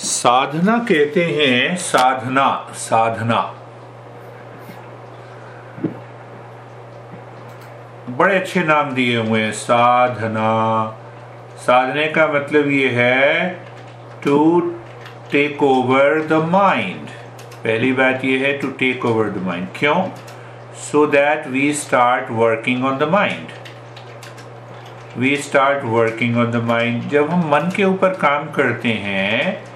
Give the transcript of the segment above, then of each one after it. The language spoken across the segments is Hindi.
साधना कहते हैं साधना साधना। बड़े अच्छे नाम दिए हुए हैं, साधना। साधने का मतलब ये है to take over the mind पहली बात ये है to take over the mind क्यों? So that we start working on the mind we start working on the mind जब हम मन के ऊपर काम करते हैं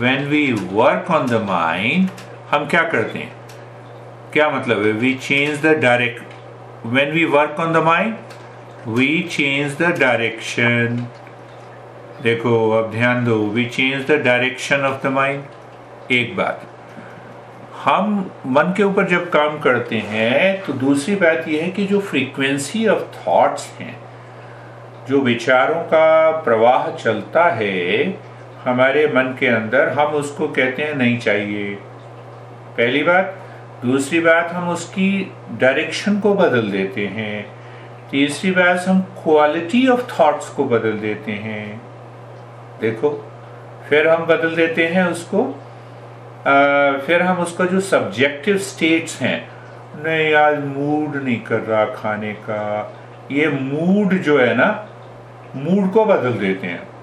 when we work on the mind हम क्या करते हैं? क्या मतलब है? We change the direct when we work on the mind we change the direction देखो, अब ध्यान दो we change the direction of the mind एक बात। हम मन के ऊपर जब काम करते हैं तो दूसरी बात यह है कि जो फ्रीक्वेंसी ऑफ़ थॉट्स हैं, जो विचारों का प्रवाह चलता है हमारे मन के अंदर हम उसको कहते हैं नहीं चाहिए। पहली बात। दूसरी बात हम उसकी डायरेक्शन को बदल देते हैं। तीसरी बात हम क्वालिटी ऑफ़ थॉट्स को बदल देते हैं। देखो फिर हम बदल देते हैं उसको। आ, फिर हम उसका जो सब्जेक्टिव स्टेट्स हैं नहीं आज मूड नहीं कर रहा खाने का। ये मूड जो है ना मूड को बदल देते हैं।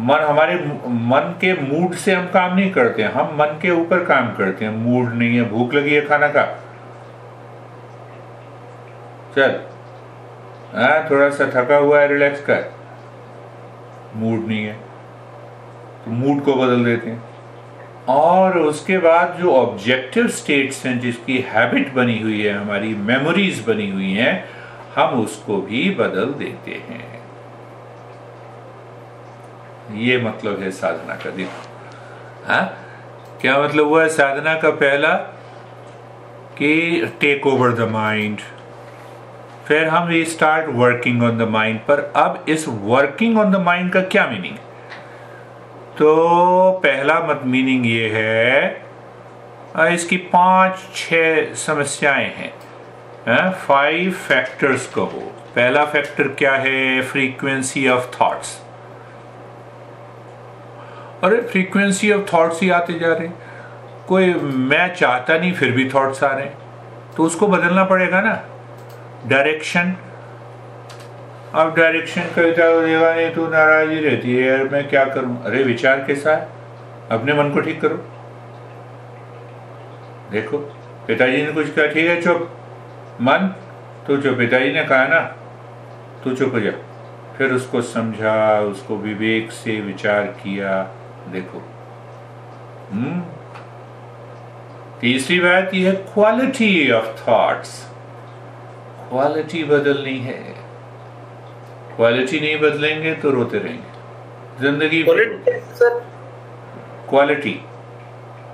मन हमारे मन के मूड से हम काम नहीं करते हम मन के ऊपर काम करते हैं। मूड नहीं है भूख लगी है खाना का। चल। आ, थोड़ा सा थका हुआ है रिलैक्स कर। मूड नहीं है। तो मूड को बदल देते हैं। और उसके बाद जो ऑब्जेक्टिव स्टेट्स हैं जिसकी हैबिट बनी हुई है हमारी मेमोरीज बनी हुई हैं हम उसको भी बदल देते हैं। ये मतलब है साधना का देखो हाँ? क्या मतलब हुआ है साधना का पहला? कि टेक ओवर द माइंड फिर हम start working on the mind पर। अब इस वर्किंग ऑन द माइंड का क्या मीनिंग तो पहला मत मीनिंग ये है इसकी पाँच, छह समस्याएँ हैं। फाइव फैक्टर्स कहो। पहला फैक्टर क्या है? फ्रीक्वेंसी ऑफ़ थॉट्स अरे फ्रीक्वेंसी ऑफ़ थॉट्स ही आते जा रहे कोई मैं चाहता नहीं, फिर भी थॉट्स आ रहे हैं। तो उसको बदलना पड़ेगा ना। डायरेक्शन अब डायरेक्शन देगा नहीं तो नाराज़गी रहती है, यार मैं क्या करूँ? अरे विचार कैसा है? अपने मन को ठीक करो। देखो, पिताजी ने कुछ कहा, ठीक है, चुप। मन? तो जो पिताजी ने कहा ना, तू चुप हो जा। फिर उसको समझा, उसको विवेक से विचार किया। देखो। हम्म? तीसरी बात यह है क्वालिटी ऑफ़ थॉट्स क्वालिटी बदलनी है। क्वालिटी नहीं बदलेंगे तो रोते रहेंगे। ज़िंदगी क्वालिटी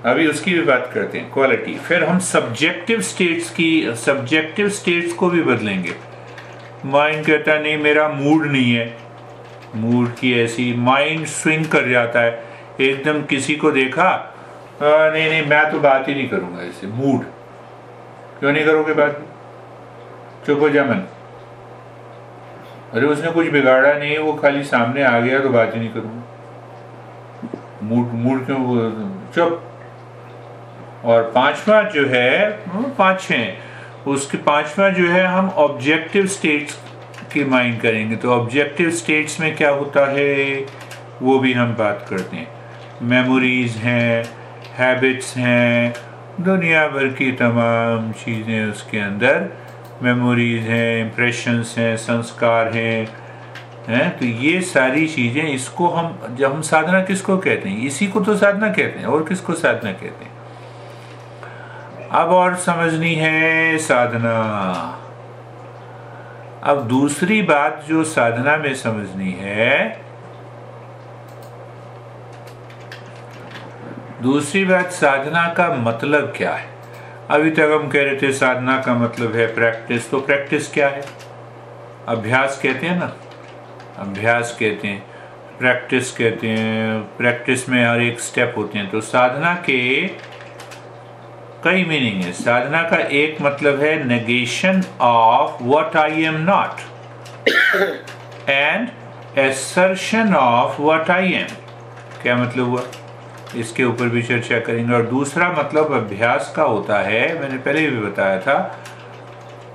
अभी उसकी भी बात करते हैं क्वालिटी फिर हम सब्जेक्टिव स्टेट्स की सब्जेक्टिव स्टेट्स को भी बदलेंगे। माइंड कहता नहीं मेरा मूड नहीं है। मूड की ऐसी माइंड स्विंग कर जाता है। एकदम किसी को देखा आ, नहीं नहीं मैं तो बात ही नहीं करूँगा इससे मूड। क्यों नहीं करोगे बात? चुप हो जा मन। अरे उसने कुछ बिगाड़ा नहीं वो खाली सामने आ गया तो बात ही नहीं करूँगा। मूड मूड क्यों चुप। और पांचवा जो है पाँच छह उसके पांचवा जो है हम ऑब्जेक्टिव स्टेट्स की माइंड करेंगे। तो ऑब्जेक्टिव स्टेट्स में क्या होता है वो भी हम बात करते हैं। मेमोरीज हैं हैबिट्स हैं, दुनिया भर की तमाम चीज़ें उसके अंदर मेमोरीज हैं इम्प्रेशंस हैं, संस्कार हैं हैं? तो ये सारी चीज़ें इसको हम, जब हम साधना किसको कहते हैं? इसी को तो साधना कहते हैं, और किसको साधना कहते हैं? अब और समझनी है साधना। अब दूसरी बात जो साधना में समझनी है दूसरी बात, साधना का मतलब क्या है? अभी तक हम कह रहे थे, साधना का मतलब है प्रैक्टिस तो प्रैक्टिस क्या है? अभ्यास कहते हैं ना? अभ्यास कहते हैं प्रैक्टिस कहते हैं प्रैक्टिस में हर एक स्टेप होते हैं। तो साधना के कई मीनिंग है। साधना का एक मतलब है negation of what I am not and assertion of what I am क्या मतलब हुआ? इसके ऊपर भी चर्चा करेंगे। और दूसरा मतलब अभ्यास का होता है, मैंने पहले भी बताया था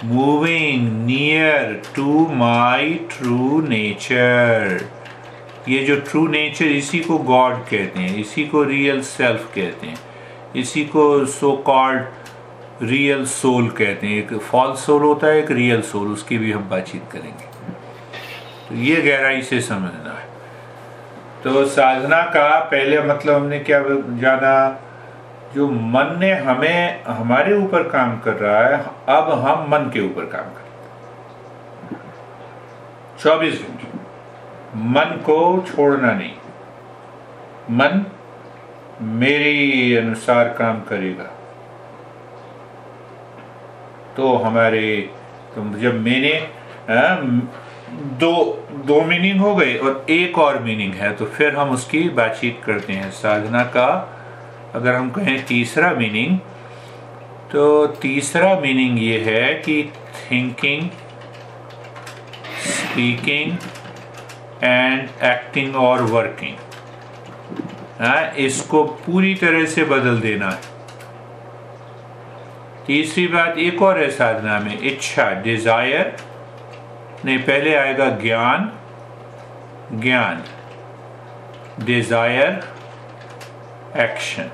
moving near to my true nature ये जो ट्रू नेचर इसी को गॉड कहते हैं, इसी को रियल सेल्फ कहते हैं, इसी को सो कॉल्ड रियल सोल कहते हैं। एक फॉल्स सोल होता है, एक रियल सोल उसकी भी हम बातचीत करेंगे। तो ये गहराई से समझना है। तो साधना का पहले मतलब हमने क्या जाना? जो मन ने हमें, हमारे ऊपर काम कर रहा है, अब हम मन के ऊपर काम करें चौबीस घंटे। मन को छोड़ना नहीं। मन मेरे अनुसार काम करेगा। तो हमारे तो जब मैंने दो दो मीनिंग हो गए और एक और मीनिंग है तो फिर हम उसकी बातचीत करते हैं। साधना का, अगर हम कहें तीसरा मीनिंग तो तीसरा मीनिंग ये है कि थिंकिंग स्पीकिंग एंड एक्टिंग और वर्किंग इसको पूरी तरह से बदल देना है। तीसरी बात एक और है साधना में, इच्छा डिज़ायर नहीं, पहले आएगा ज्ञान ज्ञान डिज़ायर एक्शन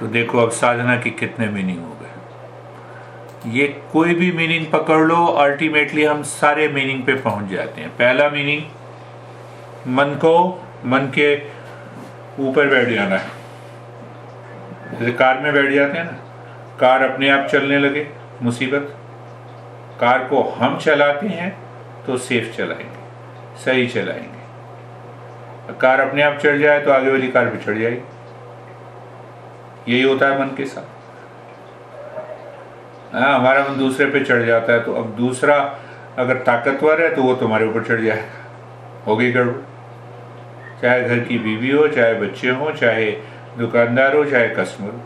तो देखो अब साधना की कितने मीनिंग हो गए। ये कोई भी मीनिंग पकड़ लो अल्टीमेटली हम सारे मीनिंग पे पहुँच जाते हैं। पहला मीनिंग मन को, मन के ऊपर बैठ जाना है। जैसे कार में बैठ जाते हैं ना, कार अपने आप चलने लगे, मुसीबत। कार को हम चलाते हैं तो सेफ़ चलाएँगे, सही चलाएँगे। कार अपने आप चढ़ जाए तो आगे वाली कार भी चढ़ जाएगी। यही होता है मन के साथ। हाँ हमारा मन दूसरे पे चढ़ जाता है तो अब दूसरा अगर ताकतवर है तो वो तुम्हारे ऊपर चढ़ जाएगा। होगी गड़बड़। चाहे घर की बीवी हो, चाहे बच्चे हो, चाहे दुकानदार हो, चाहे कस्टमर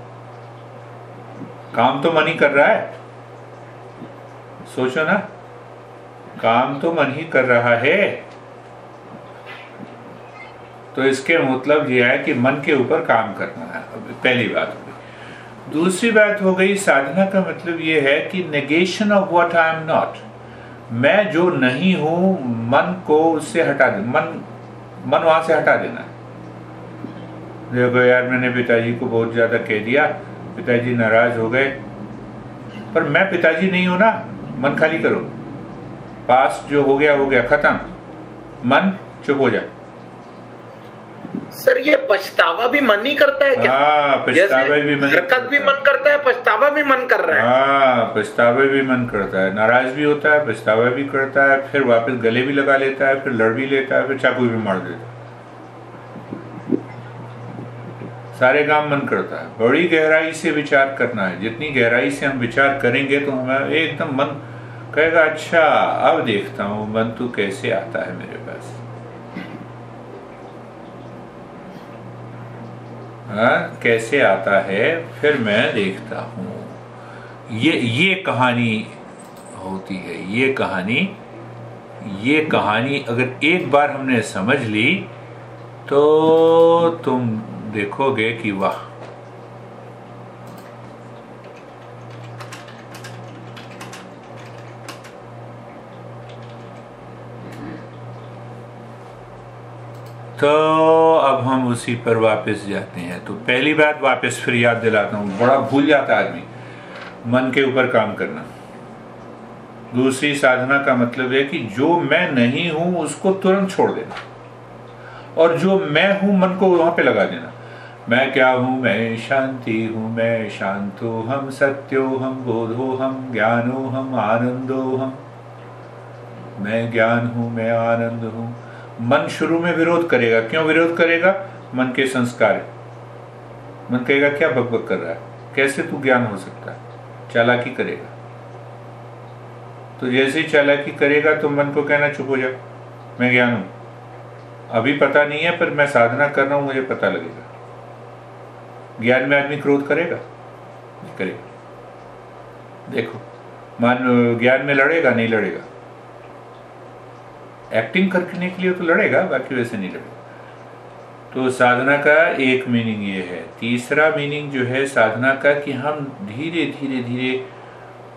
काम तो मन ही कर रहा है। सोचो ना, काम तो मन ही कर रहा है। तो इसके मतलब यह है कि मन के ऊपर काम करना है पहली बात हो गई। दूसरी बात हो गई, साधना का मतलब यह है कि negation of what I am not मैं जो नहीं हूँ, मन को उससे हटा दे, मन मन वहाँ से हटा देना देखो यार, मैंने पिताजी को बहुत ज़्यादा कह दिया, पिताजी नाराज़ हो गए, पर मैं पिताजी नहीं हूँ ना। मन खाली करो। पास जो हो गया हो गया खत्म। मन चुप हो जाए। सर ये पछतावा भी मन ही करता है क्या? हाँ पछतावा भी मन हरकत भी मन करता है पछतावा भी मन कर रहा है। हाँ पछतावा भी मन करता है। नाराज़ भी होता है पछतावा भी करता है फिर वापस गले भी लगा लेता है फिर लड़ भी लेता है फिर चाकू भी मार देता है। सारे काम मन करता है। बड़ी गहराई से विचार करना है। जितनी गहराई से हम विचार करेंगे तो हमें एकदम मन कहेगा अच्छा अब देखता हूँ, मन तू कैसे आता है मेरे पास? हाँ कैसे आता है, फिर मैं देखता हूँ। ये ये कहानी होती है, ये कहानी ये कहानी अगर एक बार हमने समझ ली तो तुम देखोगे कि वाह। तो अब हम उसी पर वापस जाते हैं। तो पहली बात वापस फिर याद दिलाता हूँ। बड़ा भूल जाता आदमी। मन के ऊपर काम करना। दूसरी साधना का मतलब है कि जो मैं नहीं हूँ, उसको तुरंत छोड़ देना। और जो मैं हूँ, मन को वहाँ पे लगा देना। मैं क्या हूँ? मैं शांति हूँ। मैं शांतो हम, सत्यो हम, बोधो हम, ज्ञानो हम, आनंदो हम। मैं ज्ञान हूँ, मैं आनंद हूँ। मन शुरू में विरोध करेगा। क्यों विरोध करेगा? मन के संस्कार मन कहेगा, क्या बकबक कर रहा है? कैसे तू ज्ञान हो सकता है? चालाकी करेगा। तो जैसे ही चालाकी करेगा तो मन को कहना, चुप हो जा। मैं ज्ञान हूँ। अभी पता नहीं है, पर मैं साधना कर रहा हूँ, मुझे पता लगेगा। ज्ञान में आदमी क्रोध करेगा? नहीं करेगा। देखो, मान ज्ञान में लड़ेगा, नहीं लड़ेगा। एक्टिंग करने के लिए तो लड़ेगा, बाकी वैसे नहीं लड़ेगा। तो साधना का एक मीनिंग ये है। तीसरा मीनिंग जो है साधना का कि हम धीरे धीरे धीरे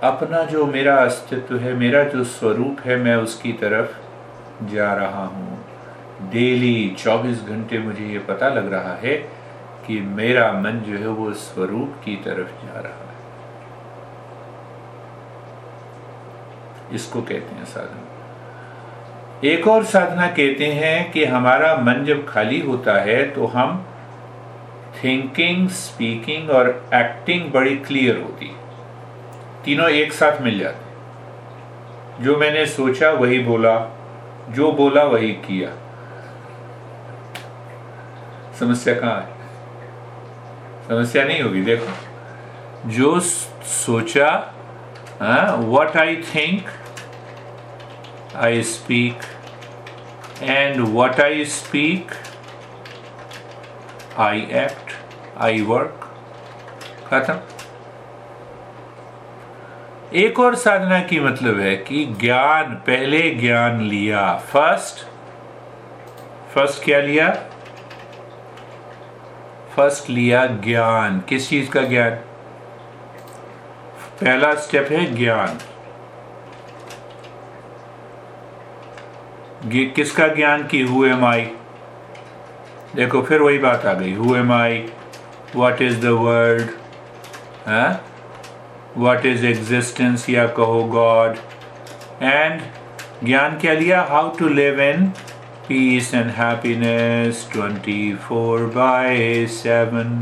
अपना जो मेरा अस्तित्व है, मेरा जो स्वरूप है, मैं उसकी तरफ़ जा रहा हूँ। डेली 24 घंटे मुझे ये पता लग रहा है कि मेरा मन जो है वो स्वरूप की तरफ़ जा रहा है। इसको कहते हैं साधना। एक और साधना कहते हैं कि हमारा मन जब खाली होता है तो हम थिंकिंग स्पीकिंग और एक्टिंग बड़ी क्लियर होती तीनों एक साथ मिल जाते जो मैंने सोचा वही बोला, जो बोला वही किया। समस्या कहाँ है? समस्या नहीं होगी देखो जो सोचा what I think I speak, and what I speak, I act, I work. खत्म एक और साधना की मतलब है कि ज्ञान पहले ज्ञान लिया फ़र्स्ट फ़र्स्ट क्या लिया फ़र्स्ट लिया ज्ञान। किस चीज़ का ज्ञान? पहला स्टेप है ज्ञान। किसका ज्ञान की हु एम आई देखो, फिर वही बात आ गई। Who am I what is the world what is existence या कहो गॉड एंड ज्ञान क्या लिया? How to live in and happiness twenty four by seven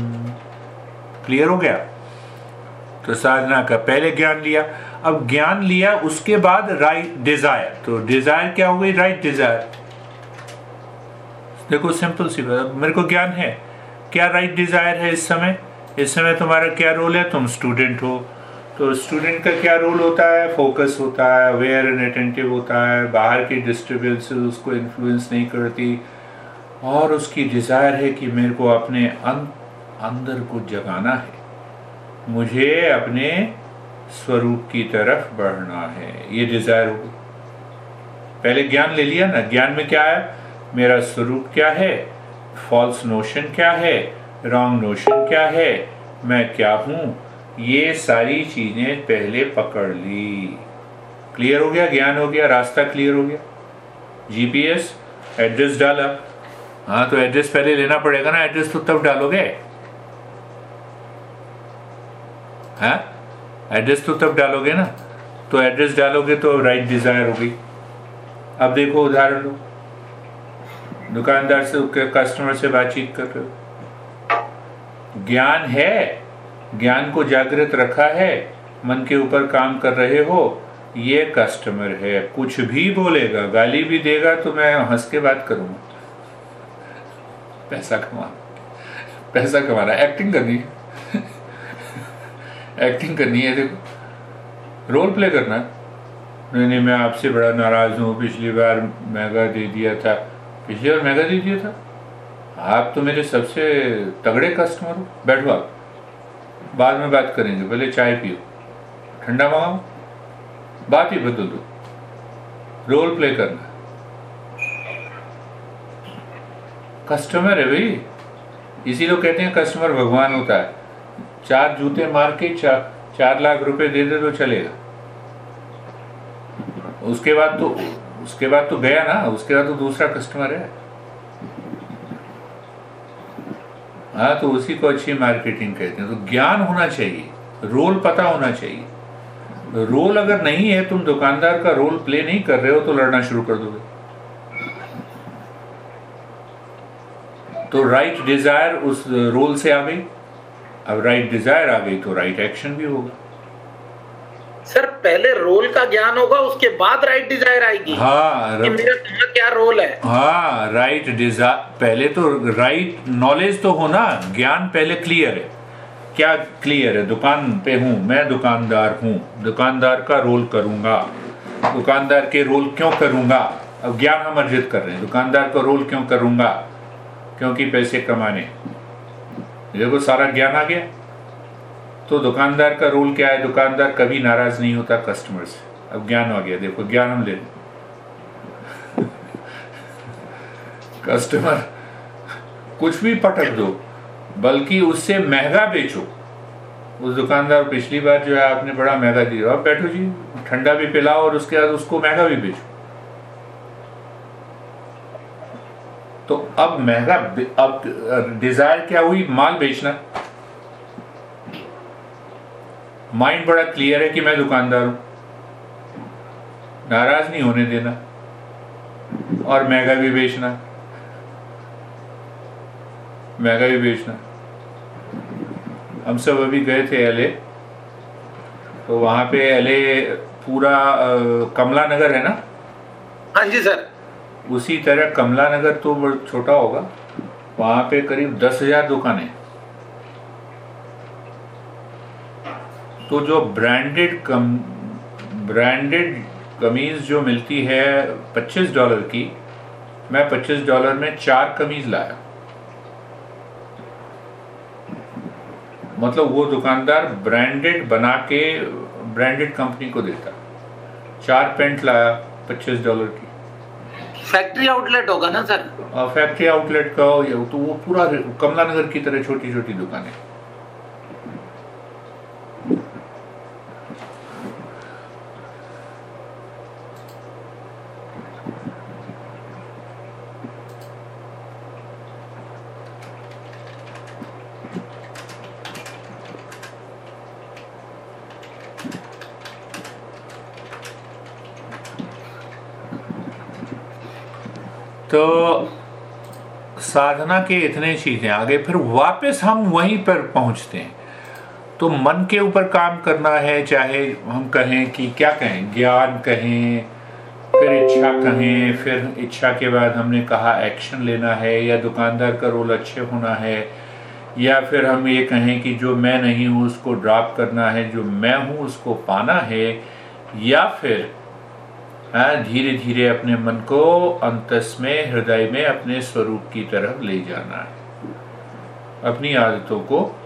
clear हो गया? तो साधना का पहले ज्ञान लिया। अब ज्ञान लिया, उसके बाद राइट डिज़ायर तो डिज़ायर क्या हो गई? राइट डिज़ायर देखो सिंपल सी बात। मेरे को ज्ञान है। क्या राइट डिज़ायर है इस समय? इस समय तुम्हारा क्या रोल है? तुम स्टूडेंट हो। तो स्टूडेंट का क्या रोल होता है? फोकस होता है अवेयर एंड अटेंटिव होता है। बाहर की डिस्टर्बेंस उसको इन्फ्लुएंस नहीं करती। और उसकी डिज़ायर है कि मेरे को अपने अं-, अंदर को जगाना है। मुझे अपने स्वरूप की तरफ़ बढ़ना है। ये डिज़ायर होगी पहले ज्ञान ले लिया ना। ज्ञान में क्या है? मेरा स्वरूप क्या है? फॉल्स नोशन क्या है? रॉन्ग नोशन क्या है? मैं क्या हूँ? ये सारी चीज़ें पहले पकड़ ली। क्लियर हो गया? ज्ञान हो गया? रास्ता क्लियर हो गया? जीपीएस एड्रेस डाला हाँ तो एड्रेस पहले लेना पड़ेगा ना? एड्रेस तो तब डालोगे? हाँ? एड्रेस तो तब डालोगे ना? तो एड्रेस डालोगे तो राइट डिज़ायर होगी। अब देखो उदाहरण लो। दुकानदार से कस्टमर से बातचीत कर रहे हो। ज्ञान है? ज्ञान को जागृत रखा है, मन के ऊपर काम कर रहे हो, ये कस्टमर है। कुछ भी बोलेगा, गाली भी देगा तो मैं हंस के बात करूँगा। पैसा कमा, पैसा कमाना एक्टिंग करनी है। एक्टिंग करनी है, देखो। रोल प्ले करना। नहीं नहीं, मैं आपसे बड़ा नाराज़ हूँ। पिछली बार महँगा दे दिया था। पिछली बार महँगा दे दिया था? आप तो मेरे सबसे तगड़े कस्टमर हो। बैठो आप। बाद में बात करेंगे पहले चाय पियो। ठंडा मंगाओ बात ही बदल दो। रोल प्ले करना। कस्टमर है भाई। इसी लोग कहते हैं कस्टमर भगवान होता है। चार जूते मार के चार चार लाख रुपए दे दे तो चलेगा। उसके बाद तो उसके बाद तो गया ना, उसके बाद तो दूसरा कस्टमर है। हाँ तो उसी को अच्छी मार्केटिंग कहते हैं। तो ज्ञान होना चाहिए, रोल पता होना चाहिए। रोल अगर नहीं है, तुम दुकानदार का रोल प्ले नहीं कर रहे हो तो लड़ना शुरू कर दोगे। तो राइट डिज़ायर उस रोल से आ गई। अब राइट डिज़ायर आ गई तो राइट एक्शन भी होगा। सर पहले रोल का ज्ञान होगा उसके बाद राइट डिज़ायर आएगी। हाँ कि मेरा कहाँ क्या रोल है? हाँ राइट डिज़ायर पहले तो राइट नॉलेज तो होना ज्ञान पहले क्लियर है। क्या क्लियर है? दुकान पे हूँ मैं दुकानदार हूँ। दुकानदार का रोल करूँगा। दुकानदार के रोल क्यों करूँगा? अब ज्ञान हम अर्जित कर रहे हैं। दुकानदार का रोल क्यों करूँगा? क्योंकि पैसे कमाने। देखो सारा ज्ञान आ गया। तो दुकानदार का रोल क्या है? दुकानदार कभी नाराज़ नहीं होता कस्टमर से। अब ज्ञान आ गया, देखो, ज्ञान हम ले कस्टमर कुछ भी पटक दो, बल्कि उससे महँगा बेचो। उस दुकानदार पिछली बार जो है आपने बड़ा महँगा दिया। अब बैठो जी, ठंडा भी पिलाओ और उसके बाद उसको महँगा भी बेचो। तो अब महँगा, अब डिज़ायर क्या हुई? माल बेचना। माइंड बड़ा क्लियर है कि मैं दुकानदार हूँ। नाराज़ नहीं होने देना। और महँगा भी बेचना। महँगा भी बेचना। हम सब अभी गए थे एले तो वहाँ पे एले पूरा कमला नगर है ना? हाँ जी सर। उसी तरह कमला नगर तो छोटा होगा। वहाँ पे करीब दस हज़ार दुकानें। तो जो ब्रांडेड कम ब्रांडेड कमीज जो मिलती है 25 डॉलर की मैं 25 डॉलर में चार कमीज लाया। मतलब वो दुकानदार ब्रांडेड बना के ब्रांडेड कंपनी को देता। चार पेंट लाया 25 डॉलर की। फैक्ट्री आउटलेट होगा ना सर फैक्ट्री आउटलेट का तो वो पूरा कमला नगर की तरह छोटी छोटी दुकानें। तो साधना के इतने चीज़ें, आगे फिर वापस हम वहीं पर पहुँचते हैं। तो मन के ऊपर काम करना है, चाहे हम कहें कि क्या कहें, ज्ञान कहें, फिर इच्छा कहें, फिर इच्छा के बाद हमने कहा एक्शन लेना है, या दुकानदार का रोल अच्छे होना है, या फिर हम ये कहें कि जो मैं नहीं हूँ, उसको ड्रॉप करना है, जो मैं हूँ, उसको पाना है, या फिर धीरे धीरे अपने मन को अंतस में, हृदय में, अपने स्वरूप की तरफ़ ले जाना है। अपनी आदतों को,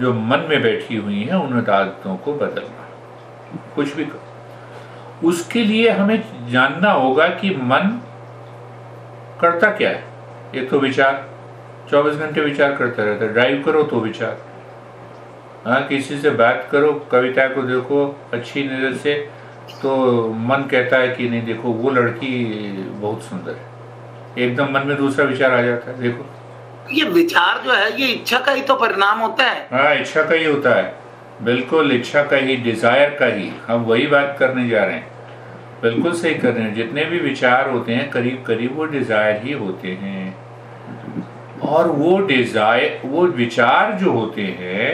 जो मन में बैठी हुई हैं, उन आदतों को बदलना कुछ भी करो। उसके लिए हमें जानना होगा कि मन करता क्या है। एक तो विचार 24 घंटे विचार करता रहता है। ड्राइव करो तो विचार। हाँ किसी से बात करो, कविता को देखो, अच्छी नज़र से। तो मन कहता है कि नहीं देखो वो लड़की बहुत सुंदर है। एकदम मन में दूसरा विचार आ जाता है देखो। ये विचार जो है ये इच्छा का ही तो परिणाम होता है। हाँ इच्छा का ही होता है। बिल्कुल इच्छा का ही डिज़ायर का ही। हम वही बात करने जा रहे हैं। बिल्कुल सही कर रहे हैं। जितने भी विचार होते हैं करीब करीब वो डिज़ायर ही होते हैं। और वो डिज़ायर वो विचार जो होते हैं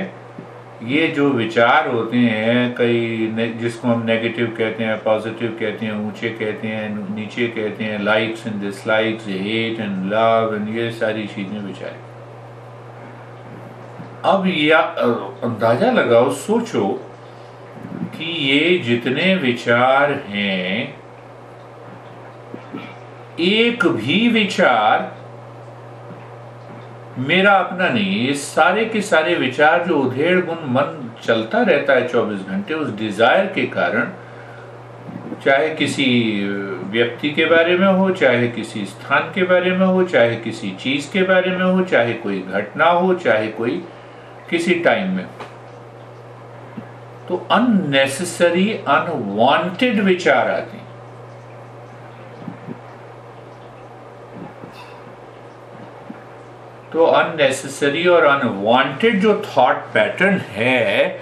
ये जो विचार होते हैं, कई जिसको हम नेगेटिव कहते हैं पॉजिटिव कहते हैं, ऊँचे कहते हैं, नीचे कहते हैं likes and dislikes hate and love and ये सारी चीज़ें विचार। अब या, अंदाज़ा लगाओ, सोचो कि ये जितने विचार हैं, एक भी विचार मेरा अपना नहीं, ये सारे के सारे विचार जो उधेड़ गुण मन चलता रहता है 24 घंटे, उस डिज़ायर के कारण, चाहे किसी व्यक्ति के बारे में हो, चाहे किसी स्थान के बारे में हो, चाहे किसी चीज़ के बारे में हो, चाहे कोई घटना हो, चाहे कोई किसी टाइम में तो अननेसेसरी अनवांटेड विचार आते हैं। तो अननेसेसरी और अनवांटेड जो थॉट पैटर्न है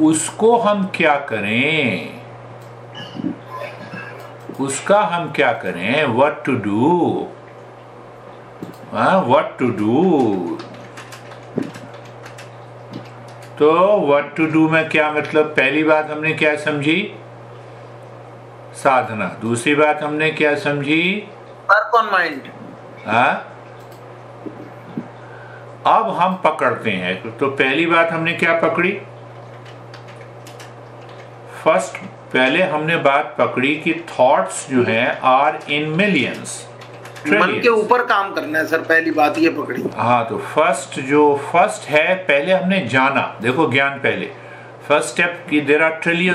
उसको हम क्या करें? उसका हम क्या करें? What to do what to do तो वट टू डू में क्या मतलब? पहली बात हमने क्या समझी? साधना। दूसरी बात हमने क्या समझी? वर्क ऑन माइंड हाँ? अब हम पकड़ते हैं। तो पहली बात हमने क्या पकड़ी? फ़र्स्ट पहले हमने बात पकड़ी कि थॉट्स जो हैं आर इन मिलियंस मन के ऊपर काम करना है सर पहली बात ये पकड़ी। हाँ तो फ़र्स्ट जो फ़र्स्ट है पहले हमने जाना। देखो ज्ञान पहले। फ़र्स्ट स्टेप की there are trillion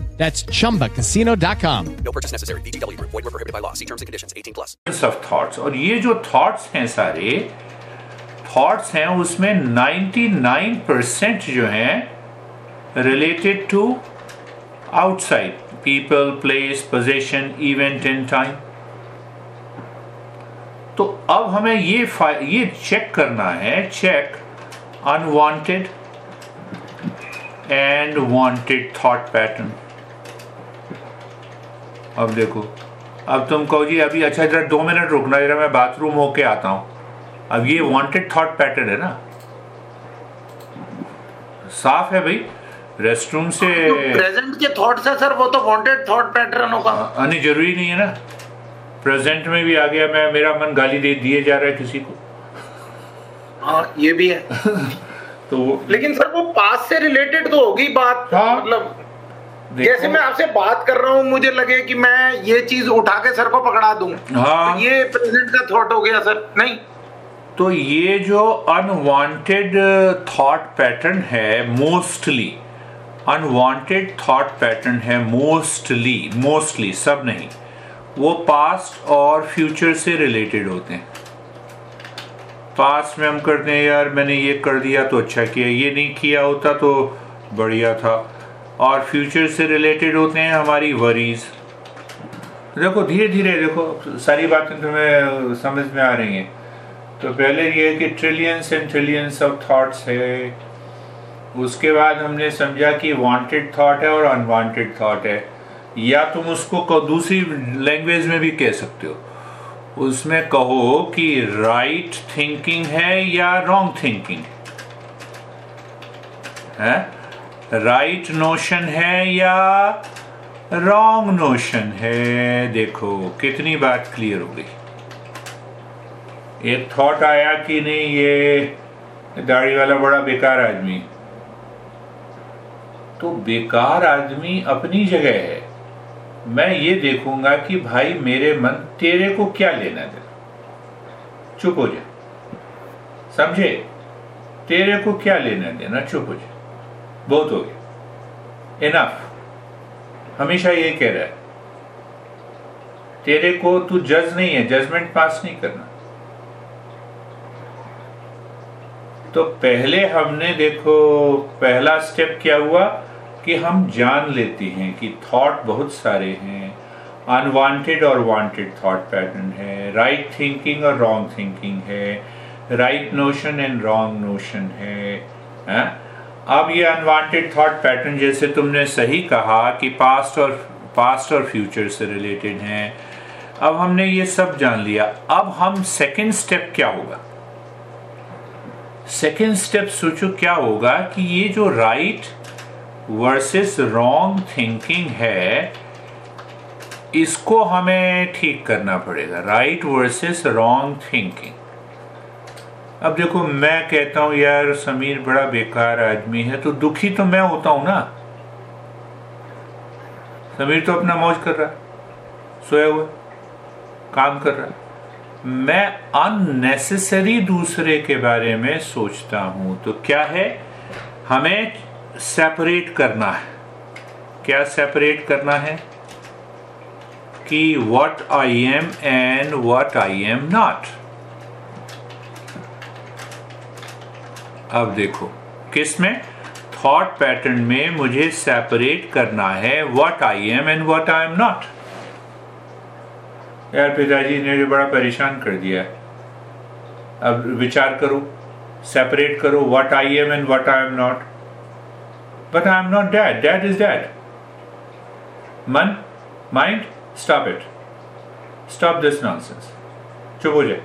That's chumbacasino.com. No purchase necessary. VGW Group. Void were prohibited by law. See terms and conditions. 18 plus. of thoughts और ये जो thoughts हैं सारे thoughts हैं उसमें 99% जो हैं related to outside people, place, possession, event in time. तो अब हमें ये ये चेक करना है check unwanted and wanted thought pattern अब देखो। अब तुम कहो जी अभी अच्छा जरा दो मिनट रुकना जरा मैं बाथरूम होके आता हूँ। अब ये वांटेड थॉट पैटर्न है ना? साफ़ है भाई। रेस्टरूम से प्रेजेंट के थॉट्स है सर वो तो वांटेड थॉट पैटर्न होगा। आने ज़रूरी नहीं है ना। प्रेजेंट में भी आ गया मैं मेरा मन गाली दे दिए जा रहा है किसी को। हाँ ये भी है। तो लेकिन सर वो पास से रिलेटेड तो होगी बात हाँ। मतलब जैसे मैं आपसे बात कर रहा हूँ मुझे लगे कि मैं ये चीज़ उठा के सर को पकड़ा दूँ। हाँ। तो ये प्रेजेंट का थॉट हो गया सर नहीं। तो ये जो अनवांटेड थॉट पैटर्न है मोस्टली अनवांटेड थॉट पैटर्न है मोस्टली मोस्टली सब नहीं वो पास्ट और फ्यूचर से रिलेटेड होते हैं। पास्ट में हम करते हैं यार मैंने ये कर दिया तो अच्छा किया ये नहीं किया होता तो बढ़िया था। और फ्यूचर से रिलेटेड होते हैं हमारी वरीज देखो धीरे धीरे देखो, सारी बातें तुम्हें समझ में आ रही हैं। तो पहले ये है कि trillions and trillions of thoughts है। उसके बाद हमने समझा कि वांटेड थॉट है और अनवांटेड थॉट है। या तुम उसको दूसरी लैंग्वेज में भी कह सकते हो। उसमें कहो कि राइट थिंकिंग है या रॉन्ग थिंकिंग है? राइट नोशन है या रॉन्ग नोशन है? देखो, कितनी बात क्लियर हो गई। एक थॉट आया कि नहीं, ये दाढ़ी वाला बड़ा बेकार आदमी। तो बेकार आदमी अपनी जगह है। मैं ये देखूँगा कि भाई, मेरे मन तेरे को क्या लेना दे चुप हो जा। समझे? तेरे को क्या लेना देना? चुप हो जा। बहुत हो गया। इनफ हमेशा ये कह रहा है। तेरे को तू जज नहीं है जजमेंट पास नहीं करना। तो पहले हमने देखो, पहला स्टेप क्या हुआ? कि हम जान लेते हैं कि थॉट बहुत सारे हैं। अनवांटेड और वांटेड थॉट पैटर्न है। राइट थिंकिंग और रॉन्ग थिंकिंग है। Right notion and wrong notion है। हा? अब ये अनवांटेड थॉट पैटर्न जैसे तुमने सही कहा कि पास्ट और पास्ट और फ्यूचर से रिलेटेड हैं। अब हमने ये सब जान लिया। अब हम सेकंड स्टेप क्या होगा? सेकंड स्टेप सोचो क्या होगा कि ये जो राइट वर्सेस रॉन्ग थिंकिंग है, इसको हमें ठीक करना पड़ेगा। राइट वर्सेस रॉन्ग थिंकिंग अब देखो, मैं कहता हूँ, यार, समीर बड़ा बेकार आदमी है तो दुखी तो मैं होता हूँ ना। समीर तो अपना मौज कर रहा है, सोया हुआ, काम कर रहा है। मैं अननेसेसरी दूसरे के बारे में सोचता हूँ तो क्या है? हमें सेपरेट करना है। क्या सेपरेट करना है? कि what I am and what I am not अब देखो, किसमें? थॉट पैटर्न में मुझे सेपरेट करना है what I am and what I am not यार पिताजी ने जो बड़ा परेशान कर दिया अब विचार करो सेपरेट करो what I am and what I am not but I am not dad dad is dad मन mind stop it stop this nonsense चुप हो जाए।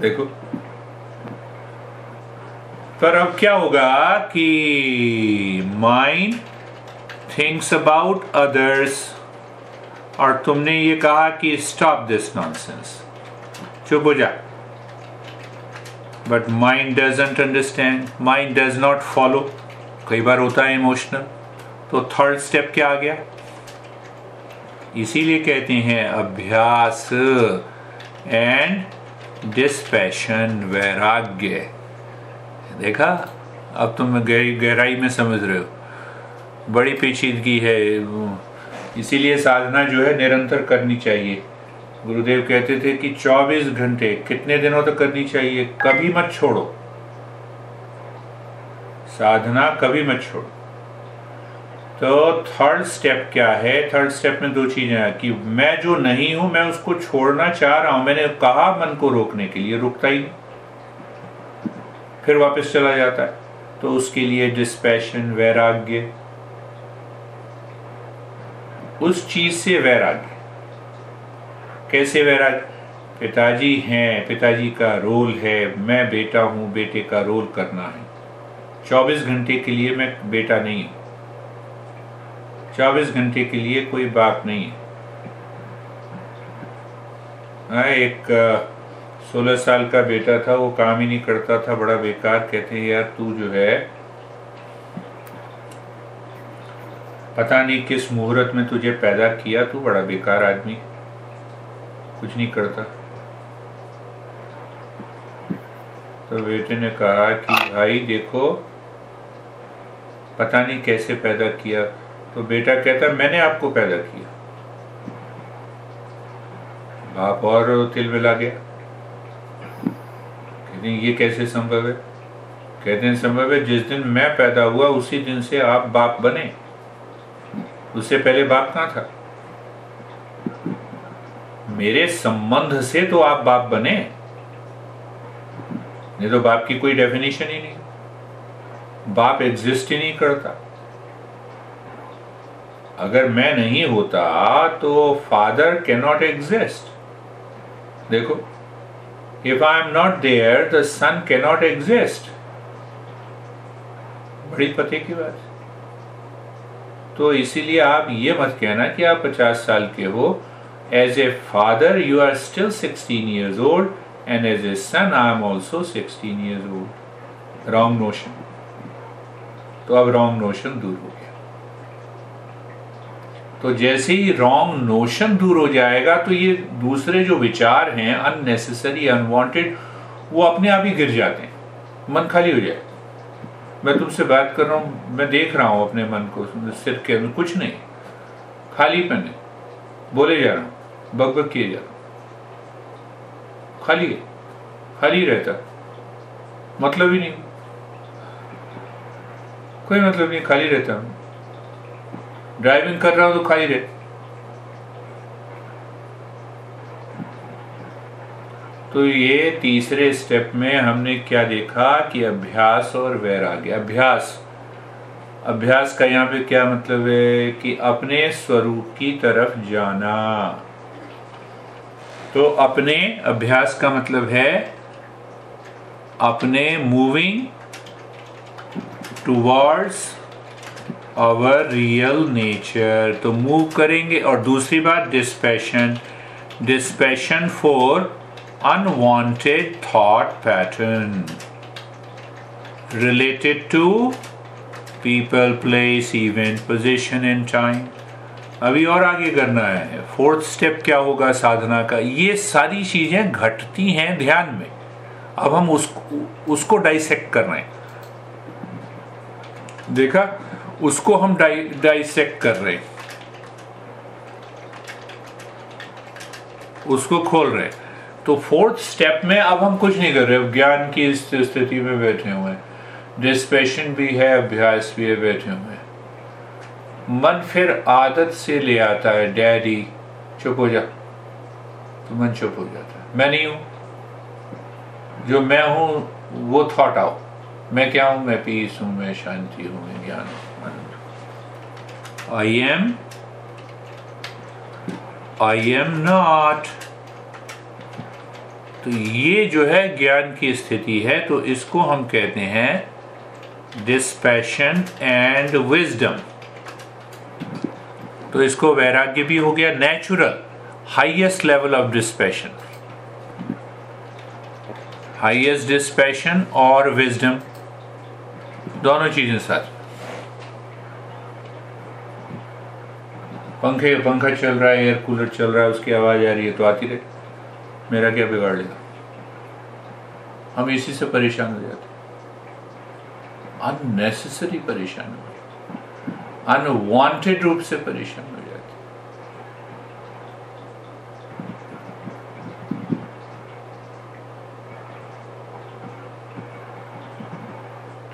देखो। पर अब क्या होगा कि माइंड थिंक्स अबाउट अदर्स और तुमने ये कहा कि स्टॉप दिस नॉनसेंस चुप हो जा। But mind doesn't understand mind does not follow कई बार होता है इमोशनल तो थर्ड स्टेप क्या आ गया? इसीलिए कहते हैं अभ्यास एंड डिस्पैशन वैराग्य देखा? अब तुम गहरी, गहराई में समझ रहे हो। बड़ी पेचीदगी है इसीलिए साधना जो है निरंतर करनी चाहिए। गुरुदेव कहते थे कि 24 घंटे, कितने दिनों तक करनी चाहिए? कभी मत छोड़ो। साधना कभी मत छोड़ो। तो थर्ड स्टेप क्या है? थर्ड स्टेप में दो चीज़ें हैं कि मैं जो नहीं हूँ, मैं उसको छोड़ना चाह रहा हूँ। मैंने कहा मन को रोकने के लिए, रुकता ही फिर वापस चला जाता है। तो उसके लिए डिस्पैशन वैराग्य। उस चीज़ से वैराग्य। कैसे वैराग्य? पिताजी हैं, पिताजी का रोल है। मैं बेटा हूँ, बेटे का रोल करना है। 24 घंटे के लिए मैं बेटा नहीं हूँ। चौबीस घंटे के लिए कोई बात नहीं है। हाँ, एक सोलह साल का बेटा था वो काम ही नहीं करता था बड़ा बेकार कहते हैं यार तू जो है पता नहीं किस मुहूर्त में तुझे पैदा किया तू बड़ा बेकार आदमी कुछ नहीं करता। तो बेटे ने कहा कि भाई देखो पता नहीं कैसे पैदा किया तो बेटा कहता, मैंने आपको पैदा किया। बाप और तिल मिला गया। कहते हैं, ये कैसे संभव है? कहते हैं, संभव है, जिस दिन मैं पैदा हुआ, उसी दिन से आप बाप बने। उससे पहले बाप कहाँ था? मेरे संबंध से तो आप बाप बने। नहीं तो बाप की कोई डेफिनेशन ही नहीं। बाप एग्जिस्ट ही नहीं करता। अगर मैं नहीं होता तो फादर कैनॉट एग्जिस्ट देखो if I am not there the son cannot exist बड़ी पते की बात। तो इसीलिए आप ये मत कहना कि आप पचास साल के हो as a father you are still sixteen years old and as a son I am also sixteen years old wrong notion तो अब रॉन्ग नोशन दूर हो। तो जैसे ही रॉन्ग नोशन दूर हो जाएगा तो ये दूसरे जो विचार हैं अननेसेसरी अनवांटेड वो अपने आप ही गिर जाते हैं। मन खाली हो जाए। मैं तुमसे बात कर रहा हूँ, मैं देख रहा हूँ अपने मन को सिर के अंदर, कुछ नहीं। खाली पन बोले जा रहा हूँ बग बग किए जा रहा हूँ। खाली है। खाली रहता। मतलब ही नहीं। कोई मतलब नहीं, खाली रहता। हूँ ड्राइविंग कर रहा हूँ तो खाली रहे तो ये तीसरे स्टेप में हमने क्या देखा कि अभ्यास और वैराग्य। अभ्यास। अभ्यास का यहाँ पे क्या मतलब है कि अपने स्वरूप की तरफ़ जाना। तो अपने अभ्यास का मतलब है अपने moving towards our real nature तो मूव करेंगे और दूसरी बात dispassion dispassion for unwanted thought pattern related to people place event position and time अभी और आगे करना है। फोर्थ स्टेप क्या होगा? साधना का। ये सारी चीज़ें घटती हैं ध्यान में। अब हम उसको उसको डाइसेक्ट कर रहे हैं। देखा? उसको हम डाइ डाइसेक्ट कर रहे हैं। उसको खोल रहे हैं। तो फोर्थ स्टेप में अब हम कुछ नहीं कर रहे ज्ञान की स्थिति में बैठे हुए हैं। डिस्पेशन भी है, अभ्यास भी है, बैठे हुए मन फिर आदत से ले आता है, डैडी, चुप हो जा। तो मन चुप हो जाता है। मैं नहीं हूँ। जो मैं हूँ, वो थॉट आओ मैं क्या हूँ? मैं पीस हूँ, मैं शांति हूँ, मैं ज्ञान हूँ। I am I am not तो ये जो है ज्ञान की स्थिति है तो इसको हम कहते हैं डिस्पैशन एंड विजडम तो इसको वैराग्य भी हो गया natural highest level of dispassion highest dispassion और विजडम दोनों चीज़ें साथ। पंखे, पंखा चल रहा है एयर कूलर चल रहा है, उसकी आवाज़ आ रही है तो आती रहे। मेरा क्या बिगाड़ लेगा? हम इसी से परेशान हो जाते अननेसेसरी परेशान हो जाते अनवांटेड रूप से परेशान हो जाते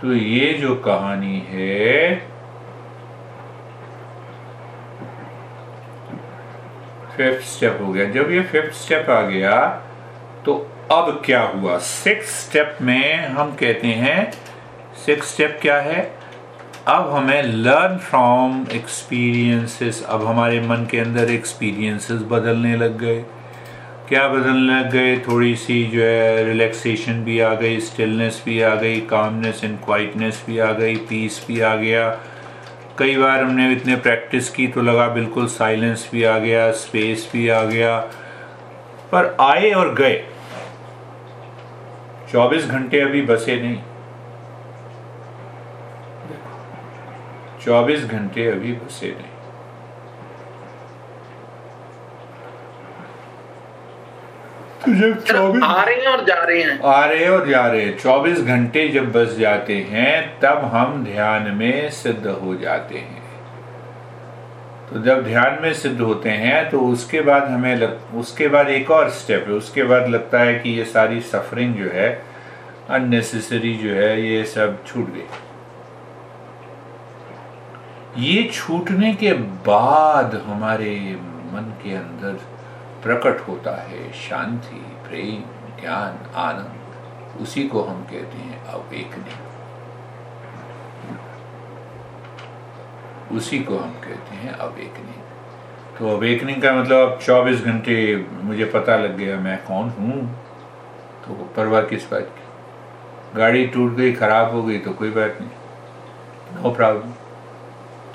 तो ये जो कहानी है फिफ्थ स्टेप हो गया। जब ये फिफ्थ स्टेप आ गया तो अब क्या हुआ? सिक्स स्टेप में हम कहते हैं सिक्स स्टेप क्या है? अब हमें लर्न फ्रॉम एक्सपीरियंसेस अब हमारे मन के अंदर एक्सपीरियंसेस बदलने लग गए। क्या बदलने लग गए? थोड़ी सी जो है रिलैक्सेशन भी आ गई स्टिलनेस भी आ गई कामनेस एंड क्वाइटनेस भी आ गई पीस भी आ गया। कई बार हमने इतने प्रैक्टिस की तो लगा बिल्कुल साइलेंस भी आ गया, स्पेस भी आ गया। पर आए और गए। 24 घंटे अभी बसे नहीं। चौबीस घंटे अभी बसे नहीं। जब चौबीस आ रहे हैं और जा रहे हैं। आ रहे हैं और जा रहे हैं। चौबीस घंटे जब बस जाते हैं तब हम ध्यान में सिद्ध हो जाते हैं। तो जब ध्यान में सिद्ध होते हैं तो उसके बाद हमें लग, उसके बाद एक और स्टेप है। उसके बाद लगता है कि ये सारी सफरिंग जो है अननेसेसरी जो है ये सब छूट गई। ये छूटने के बाद हमारे मन के अंदर प्रकट होता है शांति, प्रेम, ज्ञान, आनंद। उसी को हम कहते हैं अवेकनिंग उसी को हम कहते हैं अवेकनिंग तो अवेकनिंग का मतलब अब 24 घंटे, मुझे पता लग गया मैं कौन हूँ? तो परवाह किस बात की? गाड़ी टूट गई, खराब हो गई तो कोई बात नहीं। नो प्रॉब्लम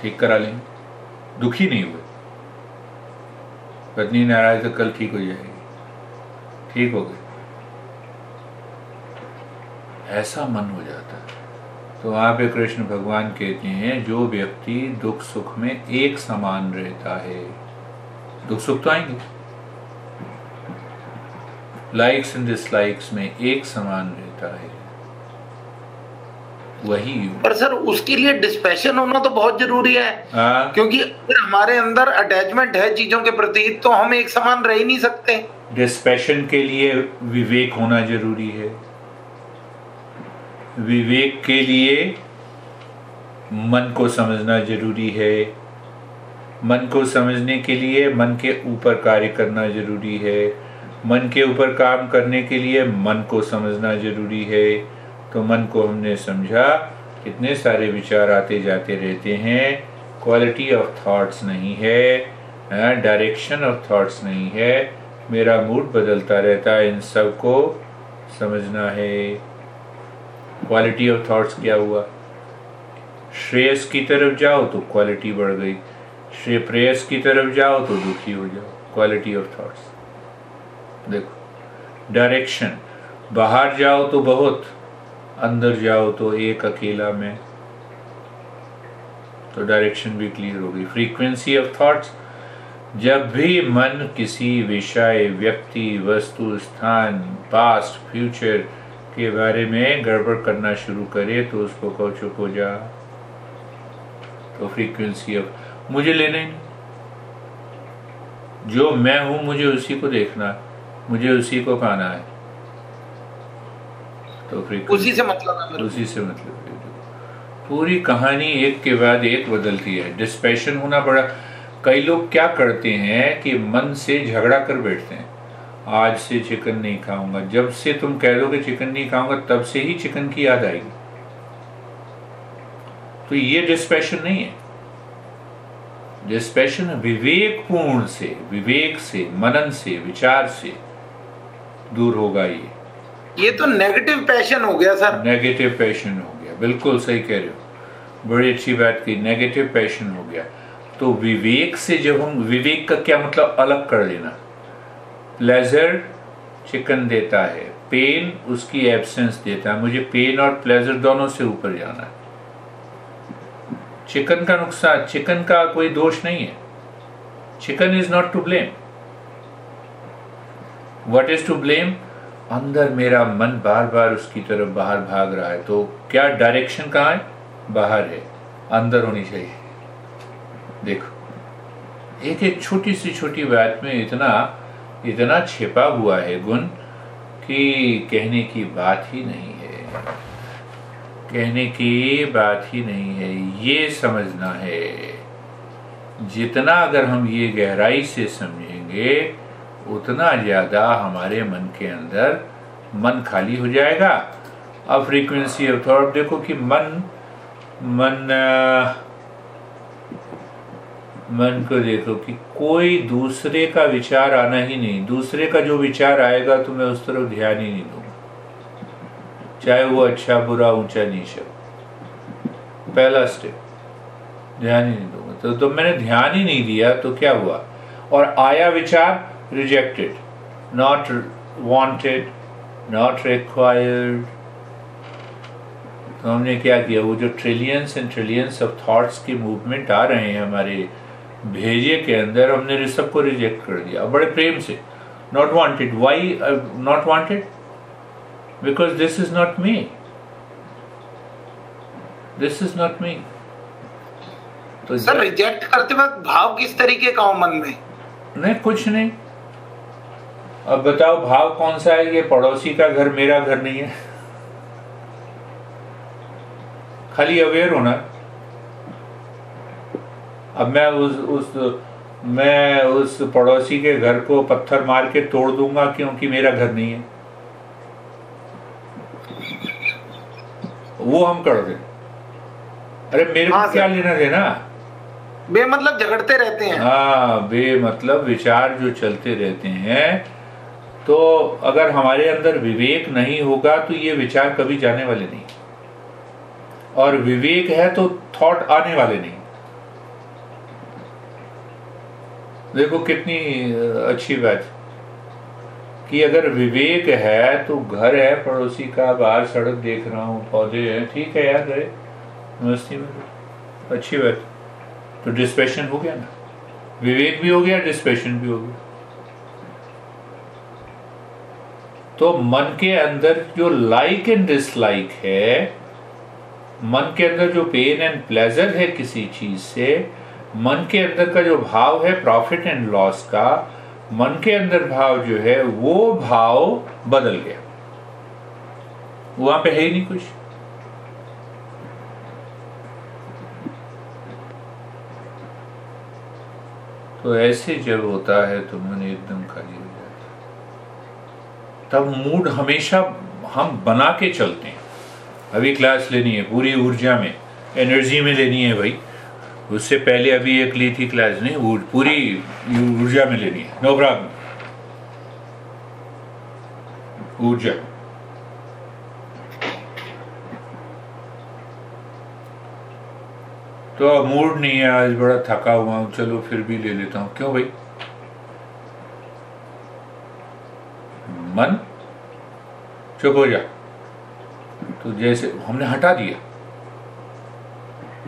ठीक करा लेंगे। दुखी नहीं हुए। पत्नी नाराज़ तो कल ठीक हो जाएगी। ठीक हो गए ऐसा मन हो जाता है। तो वहाँ पे कृष्ण भगवान कहते हैं, जो व्यक्ति दुख सुख में एक समान रहता है, दुख सुख तो आएँगे। लाइक्स एंड डिसलाइक्स में एक समान रहता है। वही। पर सर उसके लिए डिस्पेशन होना तो बहुत ज़रूरी है। आ? हाँ। क्योंकि अगर हमारे अंदर अटैचमेंट है चीज़ों के प्रति तो हम एक समान रह ही नहीं सकते। डिस्पेशन के लिए विवेक होना ज़रूरी है। विवेक के लिए मन को समझना ज़रूरी है। मन को समझने के लिए मन के ऊपर कार्य करना ज़रूरी है। मन के ऊपर काम करने के लिए मन को समझना ज़रूरी है। तो मन को हमने समझा, कितने सारे विचार आते जाते रहते हैं। क्वालिटी ऑफ़ थॉट्स नहीं है डायरेक्शन ऑफ़ थॉट्स नहीं है। मेरा मूड बदलता रहता है इन सबको समझना है। क्वालिटी ऑफ़ थॉट्स क्या हुआ? श्रेयस की तरफ़ जाओ तो क्वालिटी बढ़ गई। श्रेय प्रेयस की तरफ़ जाओ तो दुखी हो जाओ। क्वालिटी ऑफ़ थॉट्स देखो डायरेक्शन बाहर जाओ तो बहुत। अंदर जाओ तो एक अकेला में तो डायरेक्शन भी क्लियर होगी। फ्रीक्वेंसी ऑफ़ थॉट्स जब भी मन किसी विषय, व्यक्ति, वस्तु, स्थान पास्ट फ्यूचर के बारे में गड़बड़ करना शुरू करे तो उसको कहो, चुप हो जा। तो फ्रीक्वेंसी ऑफ़ मुझे लेने जो मैं हूँ, मुझे उसी को देखना, मुझे उसी को पाना है। तो उसी से मतलब है उसी से मतलब पूरी कहानी एक के बाद एक बदलती है। डिस्पेशन होना बड़ा कई लोग क्या करते हैं कि मन से झगड़ा कर बैठते हैं। आज से चिकन नहीं खाऊँगा। जब से तुम कह दो कि चिकन नहीं खाऊँगा तब से ही चिकन की याद आएगी। तो ये डिस्पेशन नहीं है। डिस्पेशन विवेक पूर्ण से विवेक से मनन से विचार से दूर होगा ये। ये तो नेगेटिव पैशन हो गया सर नेगेटिव पैशन हो गया। बिल्कुल सही कह रहे हो। बड़ी अच्छी बात की नेगेटिव पैशन हो गया। तो विवेक से जब हम, विवेक का क्या मतलब? अलग कर लेना। प्लेजर चिकन देता है। पेन उसकी एब्सेंस देता है। मुझे पेन और प्लेजर दोनों से ऊपर जाना है। चिकन का नुकसान चिकन का कोई दोष नहीं है। Chicken is not to blame what is to blame अंदर मेरा मन बार बार उसकी तरफ़ बाहर भाग रहा है तो क्या डायरेक्शन कहाँ है? बाहर है। अंदर होनी चाहिए। देखो एक एक छोटी सी छोटी बात में इतना इतना छिपा हुआ है गुण कि कहने की बात ही नहीं है। कहने की बात ही नहीं है, ये समझना है। जितना अगर हम ये गहराई से समझेंगे उतना ज़्यादा हमारे मन के अंदर मन खाली हो जाएगा। अब फ्रीक्वेंसी ऑफ़ थॉट देखो कि मन मन मन को देखो कि कोई दूसरे का विचार आना ही नहीं। दूसरे का जो विचार आएगा तो मैं उस तरफ़ ध्यान ही नहीं दूँगा। चाहे वो अच्छा बुरा ऊँचा नीचा। पहला स्टेप ध्यान ही नहीं दूँगा। तो, तो मैंने ध्यान ही नहीं दिया तो क्या हुआ? और आया विचार rejected not wanted not required तो हमने क्या किया? वो जो trillions and trillions of thoughts की मूवमेंट आ रहे हैं हमारे भेजे के अंदर हमने सबको रिजेक्ट कर दिया। बड़े प्रेम से। Not wanted why not wanted because this is not me this is not me तो सर रिजेक्ट करते वक्त भाव किस तरीके का हो मन में? नहीं कुछ नहीं। अब बताओ भाव कौन सा है? ये पड़ोसी का घर मेरा घर नहीं है। खाली अवेयर होना। अब मैं उस उस मैं उस पड़ोसी के घर को पत्थर मार के तोड़ दूँगा क्योंकि मेरा घर नहीं है। वो हम कर दे अरे मेरे हाँ को क्या लेना देना? बे मतलब झगड़ते रहते हैं। हाँ बे मतलब विचार जो चलते रहते हैं तो अगर हमारे अंदर विवेक नहीं होगा तो ये विचार कभी जाने वाले नहीं। और विवेक है तो थॉट आने वाले नहीं। देखो कितनी अच्छी बात। कि अगर विवेक है तो घर है, पड़ोसी का, बाहर सड़क देख रहा हूँ, पौधे हैं, ठीक है यार गए मस्ती में अच्छी बात। तो डिस्पेशन हो गया ना। विवेक भी हो गया डिस्पेशन भी हो गया। तो मन के अंदर जो लाइक एंड डिसलाइक है, मन के अंदर जो पेन एंड प्लेजर है किसी चीज़ से, मन के अंदर का जो भाव है प्रॉफिट एंड लॉस का, मन के अंदर भाव जो है वो भाव बदल गया। वहाँ पे है ही नहीं कुछ। तो ऐसे जब होता है तो मन एकदम खाली तब मूड हमेशा हम बना के चलते हैं। अभी क्लास लेनी है, पूरी ऊर्जा में एनर्जी में लेनी है भाई। उससे पहले अभी एक ली थी क्लास नहीं पूरी ऊर्जा में लेनी है। नो प्रॉब्लम ऊर्जा। तो मूड नहीं है, आज बड़ा थका हुआ हूँ, चलो फिर भी ले लेता हूँ। क्यों भाई? मन चुप हो जा। तो जैसे हमने हटा दिया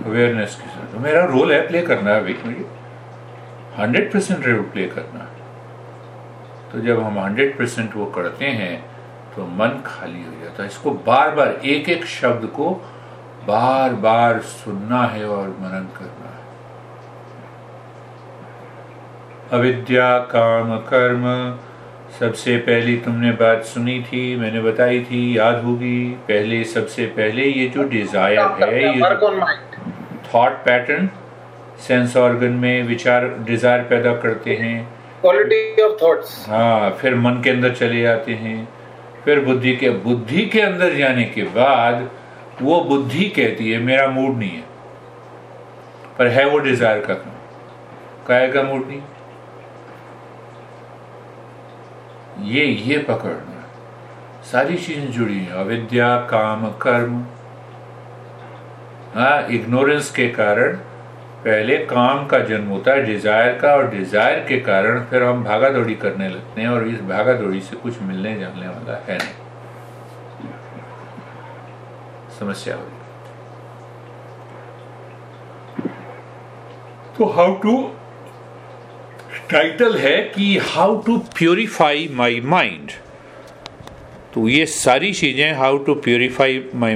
अवेयरनेस के साथ। तो मेरा रोल है प्ले करना है मुझे हंड्रेड परसेंट रोल प्ले करना है। तो जब हम हंड्रेड परसेंट वो करते हैं तो मन खाली हो जाता है। इसको बार बार एक एक शब्द को बार बार सुनना है और मनन करना है। अविद्या, काम, कर्म सबसे पहली तुमने बात सुनी थी मैंने बताई थी याद होगी। पहले सबसे पहले ये जो डिज़ायर है ये थॉट पैटर्न सेंस ऑर्गन में विचार डिज़ायर पैदा करते हैं। क्वालिटी ऑफ़ थॉट्स हाँ फिर मन के अंदर चले जाते हैं। फिर बुद्धि के बुद्धि के अंदर जाने के बाद वो बुद्धि कहती है मेरा मूड नहीं है। पर है वो डिज़ायर का काय का मूड नहीं? ये ये पकड़ना। सारी चीज़ें जुड़ी हैं। अविद्या, काम, कर्म। हाँ इग्नोरेंस के कारण पहले काम का जन्म होता है डिज़ायर का, और डिज़ायर के कारण फिर हम भागा दौड़ी करने लगते हैं, और इस भागा दौड़ी से कुछ मिलने जाने वाला है नहीं। समस्या हुई तो हाउ टू टाइटल है कि how to purify my mind तो ये सारी चीज़ें how to purify my